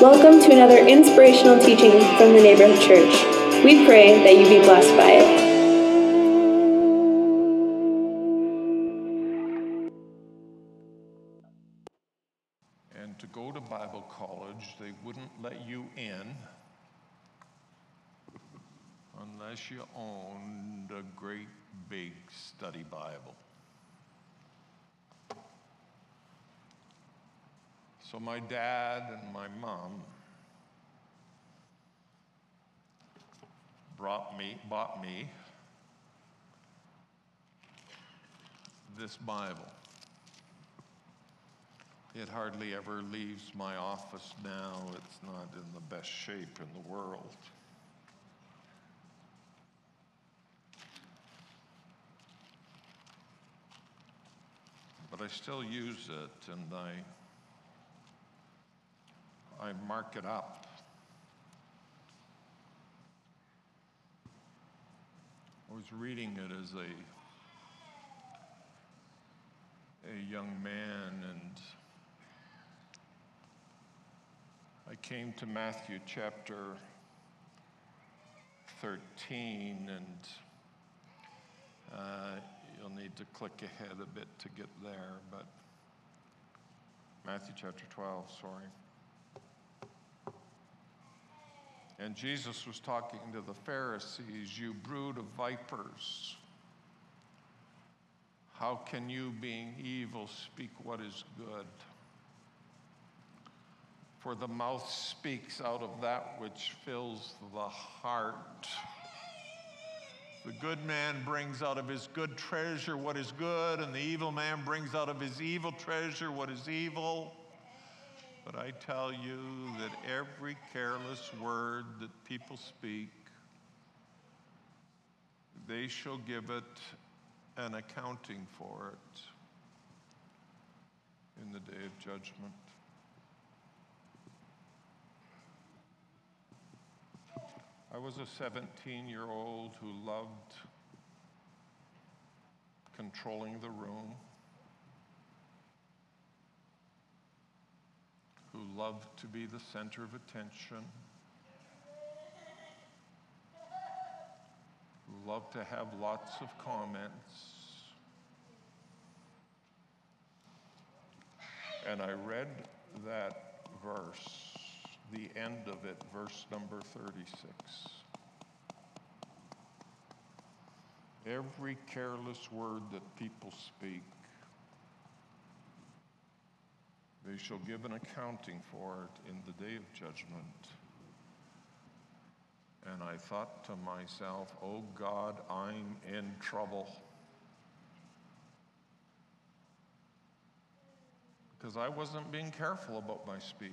Welcome to another inspirational teaching from the Neighborhood Church. We pray that you be blessed by it. And to go to Bible college, they wouldn't let you in unless you owned a great big study Bible. So my dad and my mom brought me, bought me this Bible. It hardly ever leaves my office now. It's not in the best shape in the world. But I still use it and I I mark it up. I was reading it as a a young man and I came to Matthew chapter 13 and uh, you'll need to click ahead a bit to get there, but Matthew chapter 12, sorry. And Jesus was talking to the Pharisees, You brood of vipers, how can you, being evil, speak what is good? For the mouth speaks out of that which fills the heart. The good man brings out of his good treasure what is good, and the evil man brings out of his evil treasure what is evil. But I tell you that every careless word that people speak, they shall give it an accounting for it in the day of judgment. I was a 17 year old who loved controlling the room. Who love to be the center of attention, who love to have lots of comments. And I read that verse, the end of it, verse number 36. Every careless word that people speak Shall give an accounting for it in the day of judgment. And I thought to myself, oh God, I'm in trouble. Because I wasn't being careful about my speech.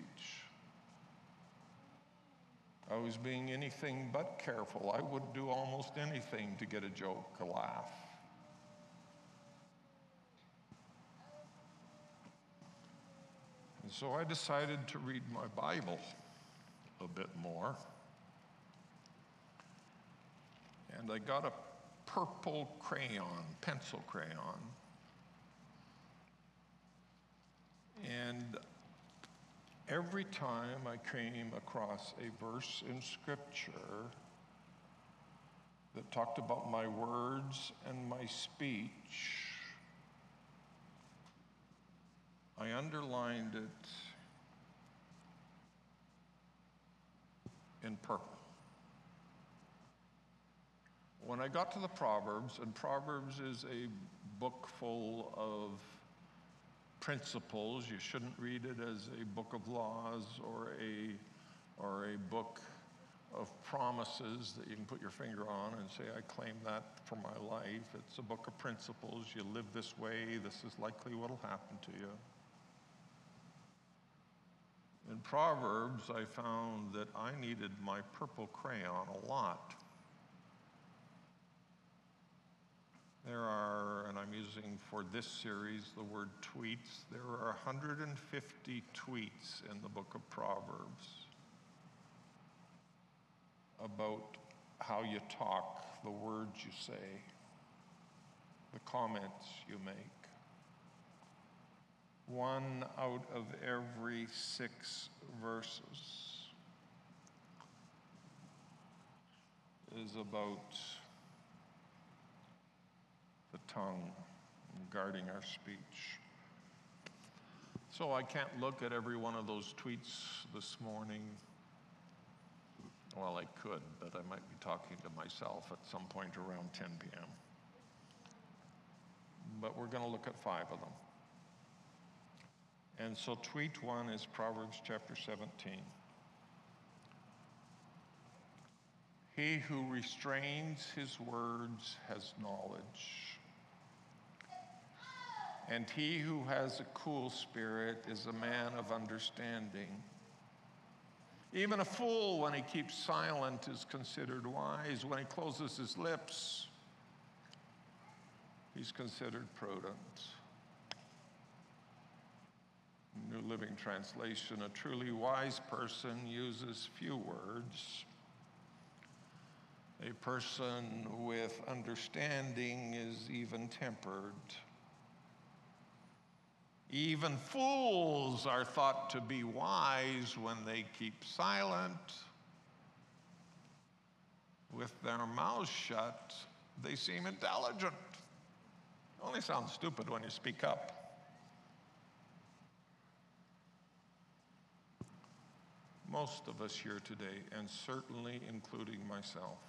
I was being anything but careful. I would do almost anything to get a joke, a laugh. And so I decided to read my Bible a bit more. And I got a purple crayon, pencil crayon. And every time I came across a verse in Scripture that talked about my words and my speech, I underlined it in purple. When I got to the Proverbs, and Proverbs is a book full of principles, you shouldn't read it as a book of laws or a, or a book of promises that you can put your finger on and say, I claim that for my life. It's a book of principles. You live this way, this is likely what will happen to you. In Proverbs, I found that I needed my purple crayon a lot. There are, and I'm using for this series the word tweets, there are 150 tweets in the book of Proverbs about how you talk, the words you say, the comments you make one out of every six verses is about the tongue, guarding our speech. So I can't look at every one of those tweets this morning. Well, I could, but I might be talking to myself at some point around 10 p.m. But we're going to look at five of them. And so, tweet one is Proverbs chapter 17. He who restrains his words has knowledge. And he who has a cool spirit is a man of understanding. Even a fool, when he keeps silent, is considered wise. When he closes his lips, he's considered prudent. New Living Translation A truly wise person uses few words. A person with understanding is even tempered. Even fools are thought to be wise when they keep silent. With their mouths shut, they seem intelligent. Only sound stupid when you speak up. Most of us here today, and certainly including myself,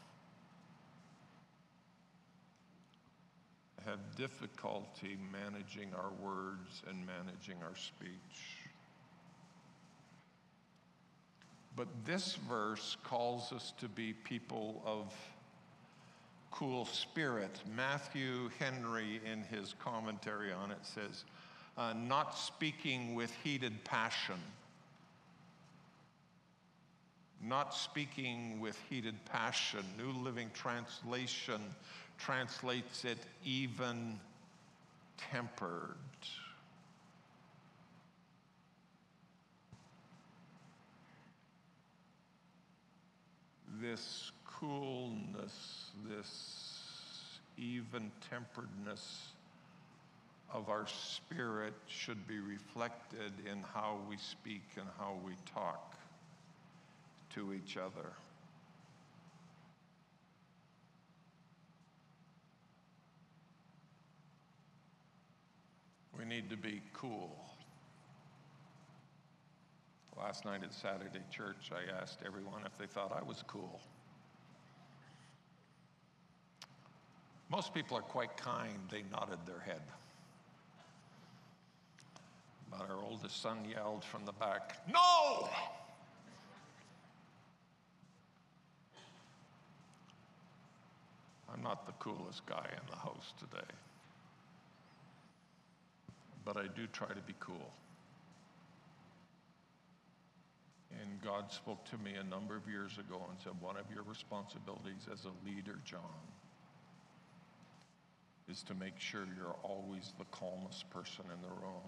have difficulty managing our words and managing our speech. But this verse calls us to be people of cool spirit. Matthew Henry, in his commentary on it, says, uh, not speaking with heated passion. Not speaking with heated passion. New Living Translation translates it even tempered. This coolness, this even temperedness of our spirit should be reflected in how we speak and how we talk to each other. We need to be cool. Last night at Saturday church, I asked everyone if they thought I was cool. Most people are quite kind, they nodded their head. But our oldest son yelled from the back, No! I'm not the coolest guy in the house today but I do try to be cool. And God spoke to me a number of years ago and said, One of your responsibilities as a leader, John, is to make sure you're always the calmest person in the room.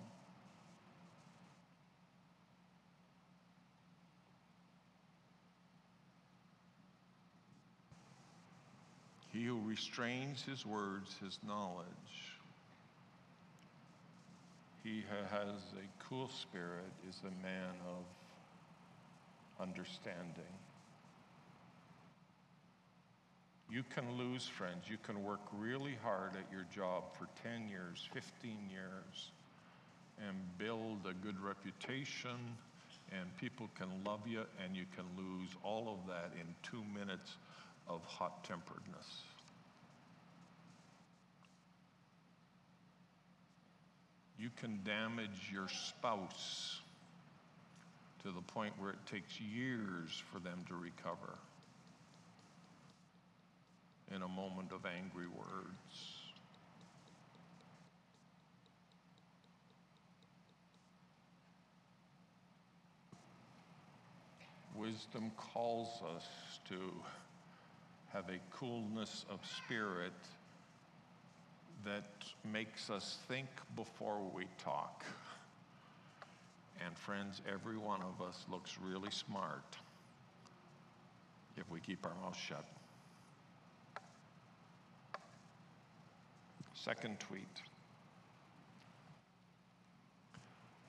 He who restrains his words, his knowledge, he who has a cool spirit is a man of understanding. You can lose friends. You can work really hard at your job for 10 years, 15 years, and build a good reputation, and people can love you, and you can lose all of that in two minutes of hot temperedness. You can damage your spouse to the point where it takes years for them to recover in a moment of angry words. Wisdom calls us to have a coolness of spirit that makes us think before we talk. And friends, every one of us looks really smart if we keep our mouth shut. Second tweet.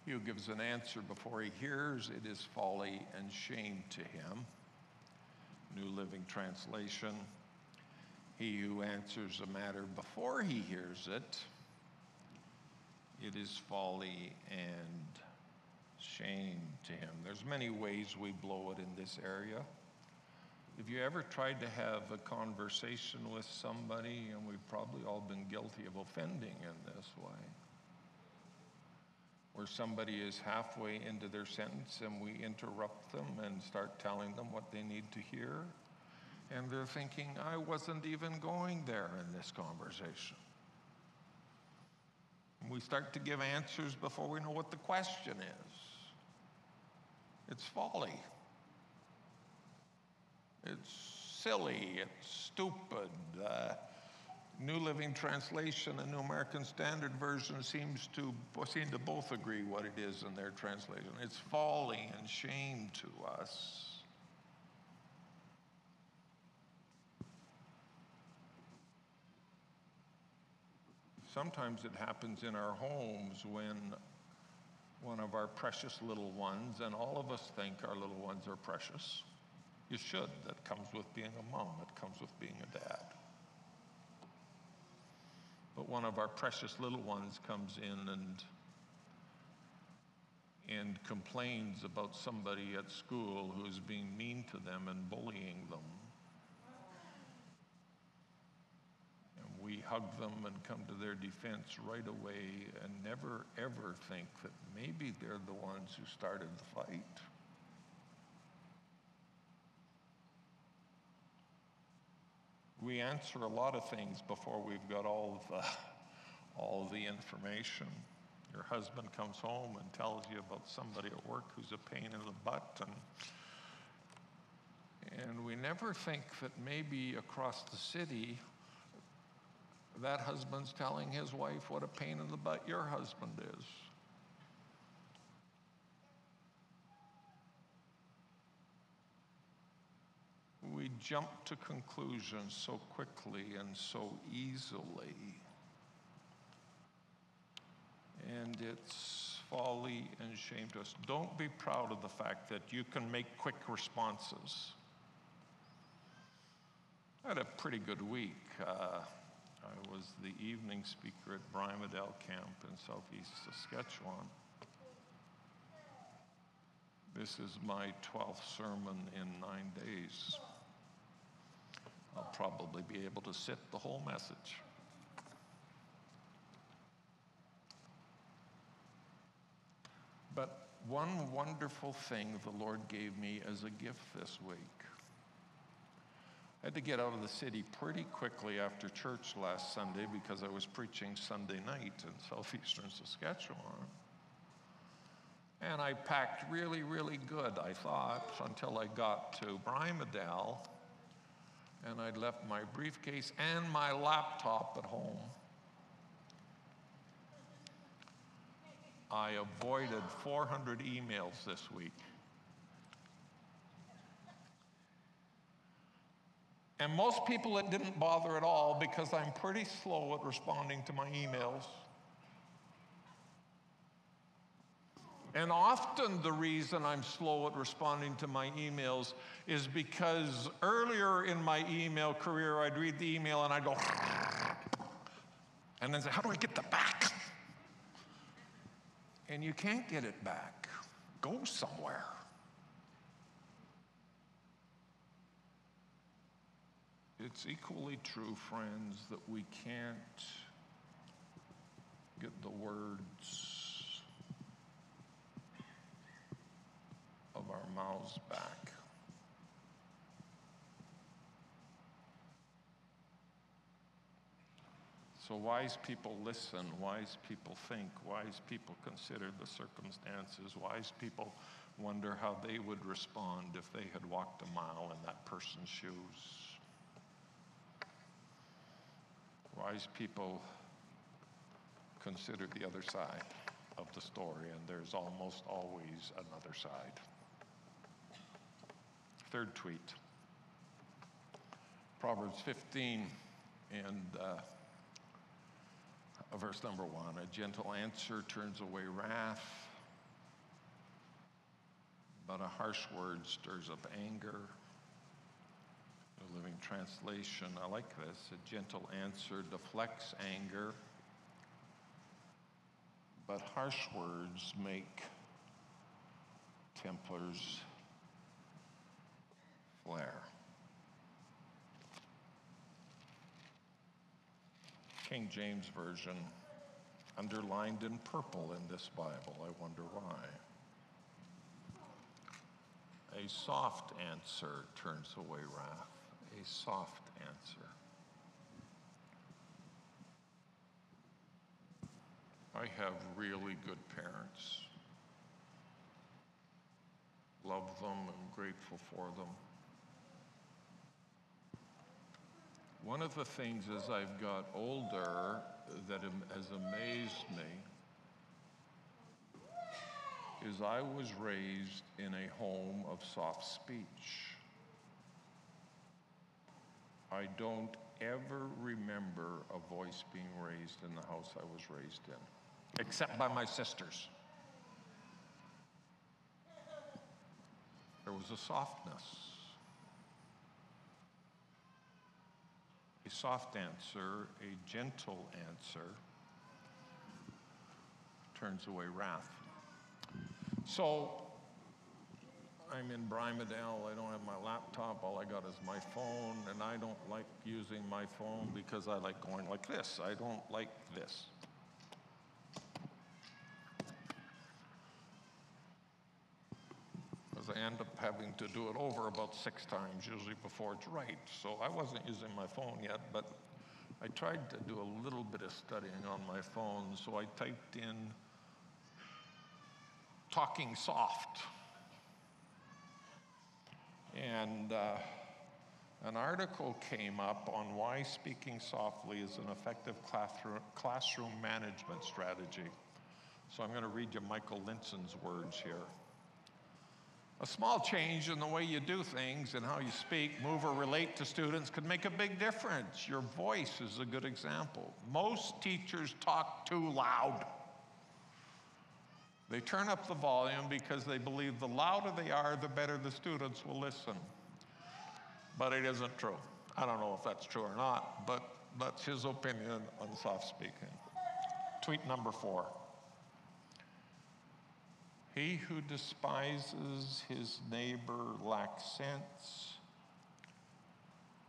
He who gives an answer before he hears it is folly and shame to him. New Living Translation. He who answers a matter before he hears it, it is folly and shame to him. There's many ways we blow it in this area. Have you ever tried to have a conversation with somebody, and we've probably all been guilty of offending in this way, where somebody is halfway into their sentence and we interrupt them and start telling them what they need to hear? And they're thinking, I wasn't even going there in this conversation. We start to give answers before we know what the question is. It's folly. It's silly. It's stupid. Uh, New Living Translation and New American Standard Version seems to seem to both agree what it is in their translation. It's folly and shame to us. Sometimes it happens in our homes when one of our precious little ones, and all of us think our little ones are precious. You should. That comes with being a mom, it comes with being a dad. But one of our precious little ones comes in and and complains about somebody at school who's being mean to them and bullying them. We hug them and come to their defense right away and never ever think that maybe they're the ones who started the fight. We answer a lot of things before we've got all of the, all of the information. Your husband comes home and tells you about somebody at work who's a pain in the butt and and we never think that maybe across the city that husband's telling his wife what a pain in the butt your husband is. We jump to conclusions so quickly and so easily. And it's folly and shame to us. Don't be proud of the fact that you can make quick responses. I had a pretty good week. Uh, I was the evening speaker at Brimadel Camp in southeast Saskatchewan. This is my 12th sermon in nine days. I'll probably be able to sit the whole message. But one wonderful thing the Lord gave me as a gift this week I had to get out of the city pretty quickly after church last Sunday because I was preaching Sunday night in southeastern Saskatchewan. And I packed really, really good, I thought, until I got to Brimadel. And I'd left my briefcase and my laptop at home. I avoided 400 emails this week. And most people it didn't bother at all because I'm pretty slow at responding to my emails. And often the reason I'm slow at responding to my emails is because earlier in my email career, I'd read the email and I'd go, and then say, How do I get that back? And you can't get it back. Go somewhere. It's equally true, friends, that we can't get the words of our mouths back. So, wise people listen, wise people think, wise people consider the circumstances, wise people wonder how they would respond if they had walked a mile in that person's shoes. Wise people consider the other side of the story, and there's almost always another side. Third tweet Proverbs 15 and uh, verse number one A gentle answer turns away wrath, but a harsh word stirs up anger. New Living Translation, I like this. A gentle answer deflects anger, but harsh words make Templars flare. King James Version, underlined in purple in this Bible. I wonder why. A soft answer turns away wrath. A soft answer. I have really good parents. Love them, I'm grateful for them. One of the things as I've got older that has amazed me is I was raised in a home of soft speech. I don't ever remember a voice being raised in the house I was raised in, except by my sisters. There was a softness, a soft answer, a gentle answer turns away wrath. So I'm in Brymedale. I don't have my laptop. All I got is my phone, and I don't like using my phone because I like going like this. I don't like this. Because I end up having to do it over about six times, usually before it's right. So I wasn't using my phone yet, but I tried to do a little bit of studying on my phone. So I typed in talking soft. And uh, an article came up on why speaking softly is an effective classroom management strategy. So I'm going to read you Michael Linsin's words here. A small change in the way you do things and how you speak, move, or relate to students could make a big difference. Your voice is a good example. Most teachers talk too loud. They turn up the volume because they believe the louder they are, the better the students will listen. But it isn't true. I don't know if that's true or not, but that's his opinion on soft speaking. Tweet number four. He who despises his neighbor lacks sense,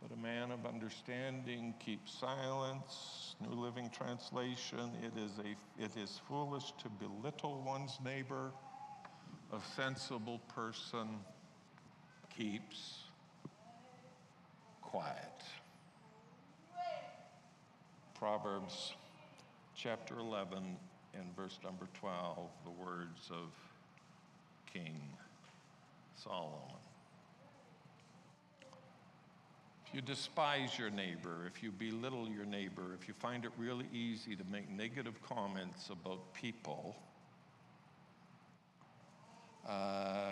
but a man of understanding keeps silence. New Living Translation, it is, a, it is foolish to belittle one's neighbor. A sensible person keeps quiet. Proverbs chapter 11 and verse number 12, the words of King Solomon. You despise your neighbor, if you belittle your neighbor, if you find it really easy to make negative comments about people, uh,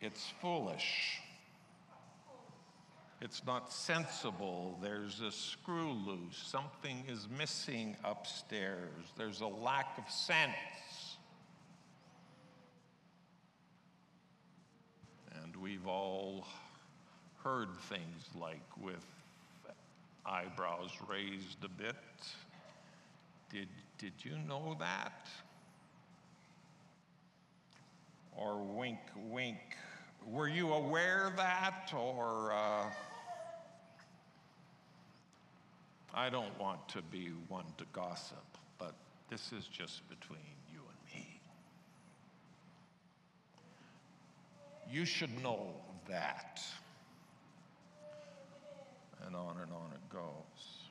it's foolish. It's not sensible. There's a screw loose. Something is missing upstairs. There's a lack of sense. And we've all heard things like with eyebrows raised a bit. Did, did you know that? Or wink, wink. Were you aware that? Or uh, I don't want to be one to gossip, but this is just between you and me. You should know that and on and on it goes.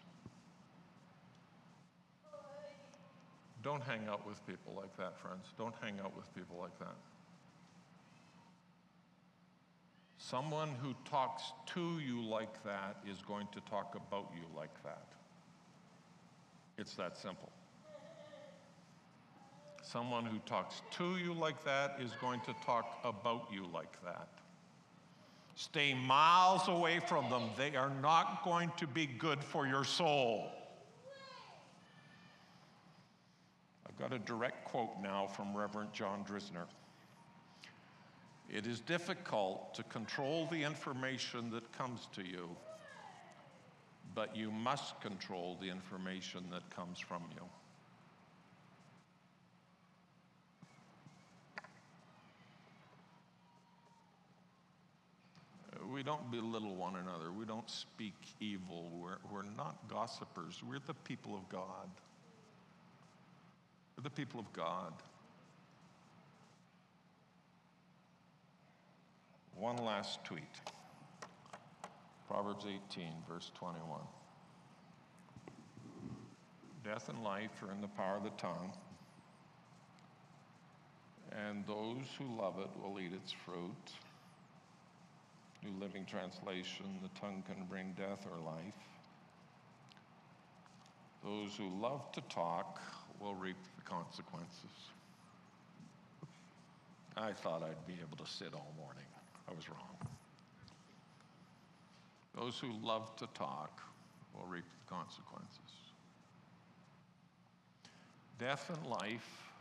Don't hang out with people like that, friends. Don't hang out with people like that. Someone who talks to you like that is going to talk about you like that. It's that simple. Someone who talks to you like that is going to talk about you like that. Stay miles away from them. They are not going to be good for your soul. I've got a direct quote now from Reverend John Drisner. It is difficult to control the information that comes to you, but you must control the information that comes from you. We don't belittle one another. We don't speak evil. We're, we're not gossipers. We're the people of God. We're the people of God. One last tweet Proverbs 18, verse 21. Death and life are in the power of the tongue, and those who love it will eat its fruit. New Living Translation the tongue can bring death or life. Those who love to talk will reap the consequences. I thought I'd be able to sit all morning. I was wrong. Those who love to talk will reap the consequences. Death and life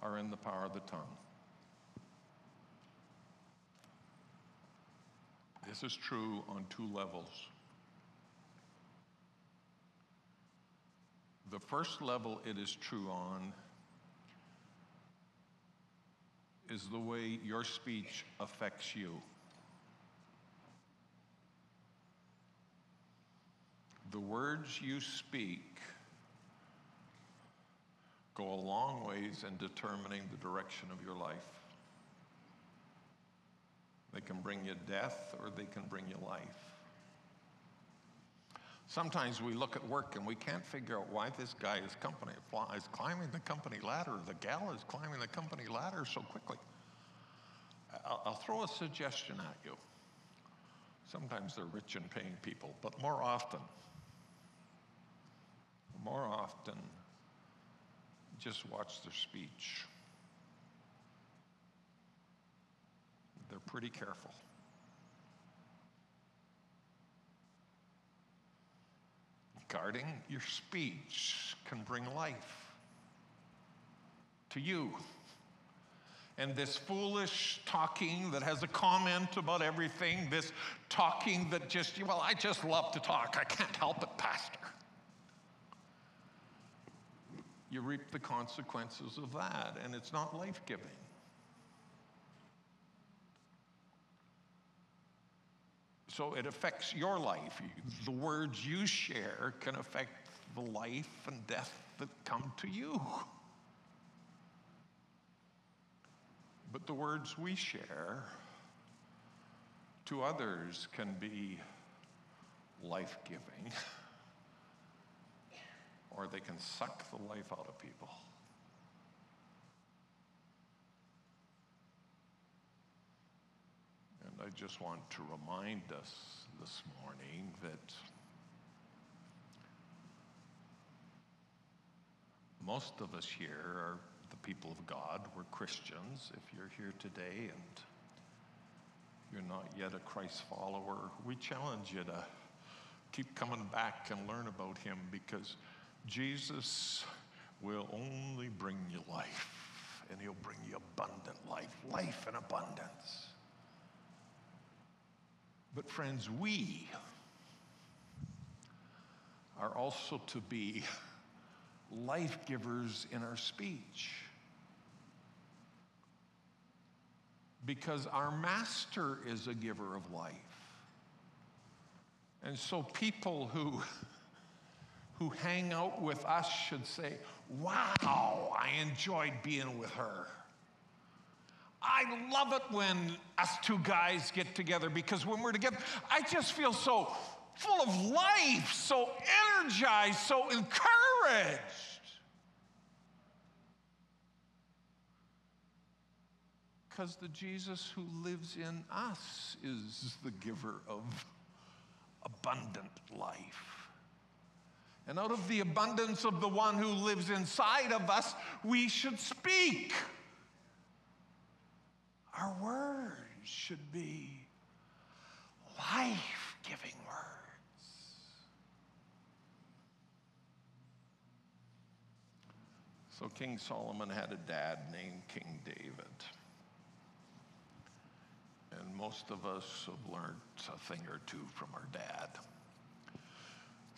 are in the power of the tongue. This is true on two levels. The first level it is true on is the way your speech affects you. The words you speak go a long ways in determining the direction of your life. They can bring you death or they can bring you life. Sometimes we look at work and we can't figure out why this guy is, company, is climbing the company ladder, the gal is climbing the company ladder so quickly. I'll, I'll throw a suggestion at you. Sometimes they're rich and paying people, but more often, more often, just watch their speech. They're pretty careful. Guarding your speech can bring life to you. And this foolish talking that has a comment about everything, this talking that just, well, I just love to talk. I can't help it, Pastor. You reap the consequences of that, and it's not life giving. So it affects your life. The words you share can affect the life and death that come to you. But the words we share to others can be life giving, or they can suck the life out of people. I just want to remind us this morning that most of us here are the people of God. We're Christians. If you're here today and you're not yet a Christ follower, we challenge you to keep coming back and learn about Him because Jesus will only bring you life and He'll bring you abundant life, life in abundance. But, friends, we are also to be life givers in our speech. Because our master is a giver of life. And so people who, who hang out with us should say, Wow, I enjoyed being with her. I love it when us two guys get together because when we're together, I just feel so full of life, so energized, so encouraged. Because the Jesus who lives in us is the giver of abundant life. And out of the abundance of the one who lives inside of us, we should speak. Our words should be life giving words. So King Solomon had a dad named King David. And most of us have learned a thing or two from our dad.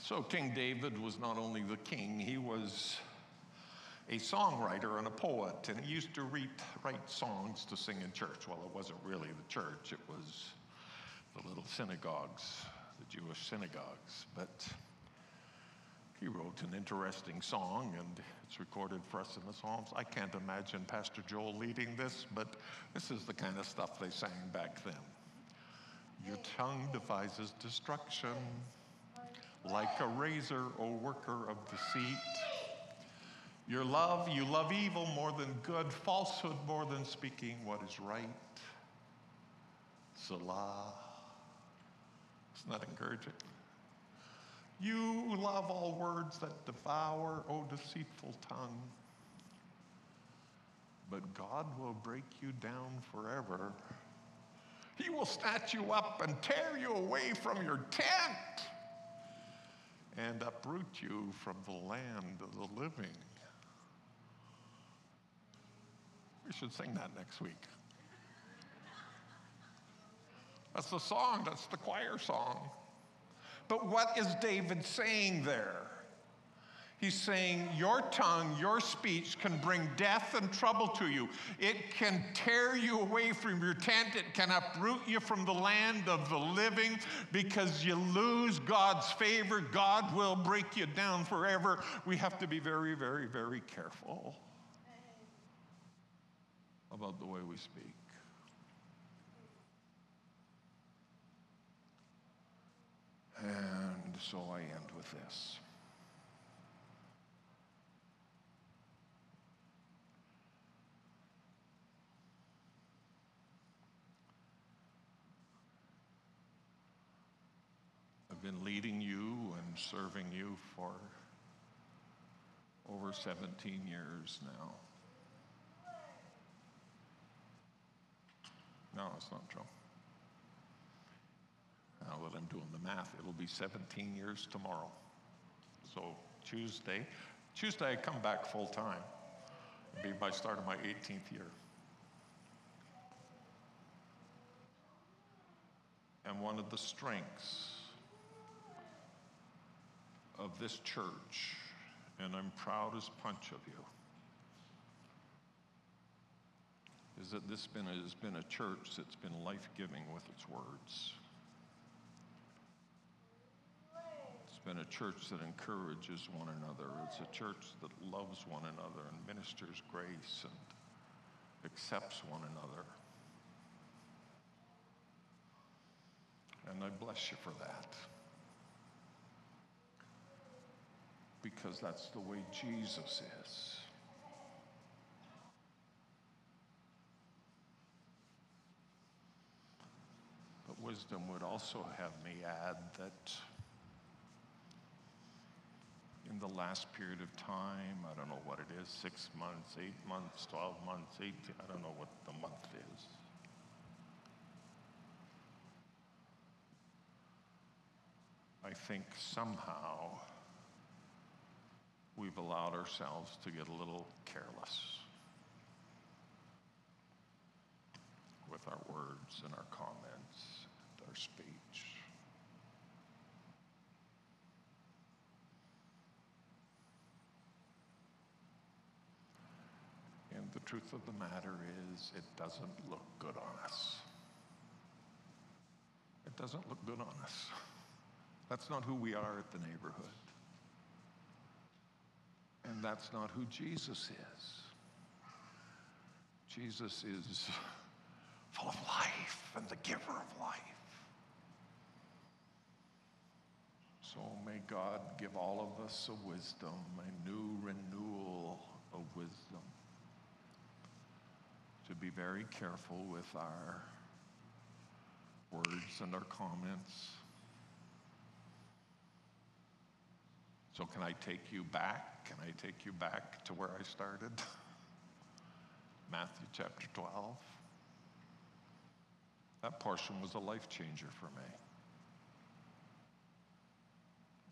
So, King David was not only the king, he was a songwriter and a poet, and he used to read, write songs to sing in church. Well, it wasn't really the church, it was the little synagogues, the Jewish synagogues. But he wrote an interesting song, and it's recorded for us in the Psalms. I can't imagine Pastor Joel leading this, but this is the kind of stuff they sang back then. Your tongue devises destruction like a razor, O worker of deceit. Your love, you love evil more than good, falsehood more than speaking what is right. Selah. Isn't that encouraging? You love all words that devour, O deceitful tongue. But God will break you down forever. He will snatch you up and tear you away from your tent and uproot you from the land of the living. We should sing that next week. That's the song, that's the choir song. But what is David saying there? He's saying, Your tongue, your speech can bring death and trouble to you. It can tear you away from your tent. It can uproot you from the land of the living because you lose God's favor. God will break you down forever. We have to be very, very, very careful about the way we speak. And so I end with this. I've been leading you and serving you for over 17 years now. No, it's not true. Now that I'm doing the math, it'll be 17 years tomorrow. So Tuesday, Tuesday I come back full time. It'll be my start of my 18th year. And one of the strengths of this church, and I'm proud as punch of you, is that this been has been a church that's been life giving with its words. It's been a church that encourages one another. It's a church that loves one another and ministers grace and accepts one another. And I bless you for that. Because that's the way Jesus is. But wisdom would also have me add that in the last period of time, I don't know what it is six months, eight months, 12 months, 18, I don't know what the month is. I think somehow we've allowed ourselves to get a little careless with our words and our comments speech. And the truth of the matter is, it doesn't look good on us. It doesn't look good on us. That's not who we are at the neighborhood. And that's not who Jesus is. Jesus is full of life and the giver of life. So may God give all of us a wisdom, a new renewal of wisdom, to be very careful with our words and our comments. So, can I take you back? Can I take you back to where I started? Matthew chapter 12. That portion was a life changer for me.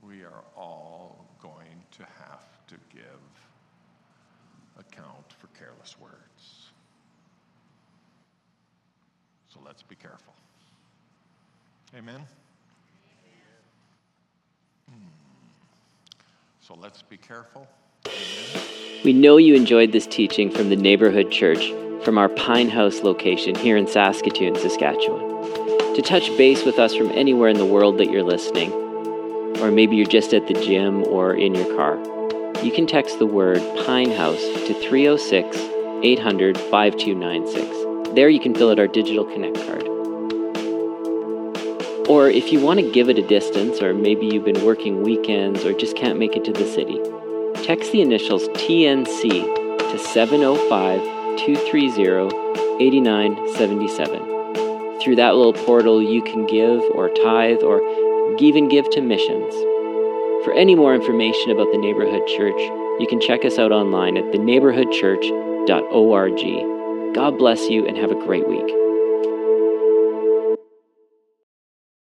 We are all going to have to give account for careless words. So let's be careful. Amen? Hmm. So let's be careful. Amen. We know you enjoyed this teaching from the Neighborhood Church from our Pine House location here in Saskatoon, Saskatchewan. To touch base with us from anywhere in the world that you're listening, or maybe you're just at the gym or in your car, you can text the word Pine House to 306 800 5296. There you can fill out our digital Connect card. Or if you want to give it a distance, or maybe you've been working weekends or just can't make it to the city, text the initials TNC to 705 230 8977. Through that little portal, you can give or tithe or even give to missions. For any more information about the Neighborhood Church, you can check us out online at theneighborhoodchurch.org. God bless you and have a great week.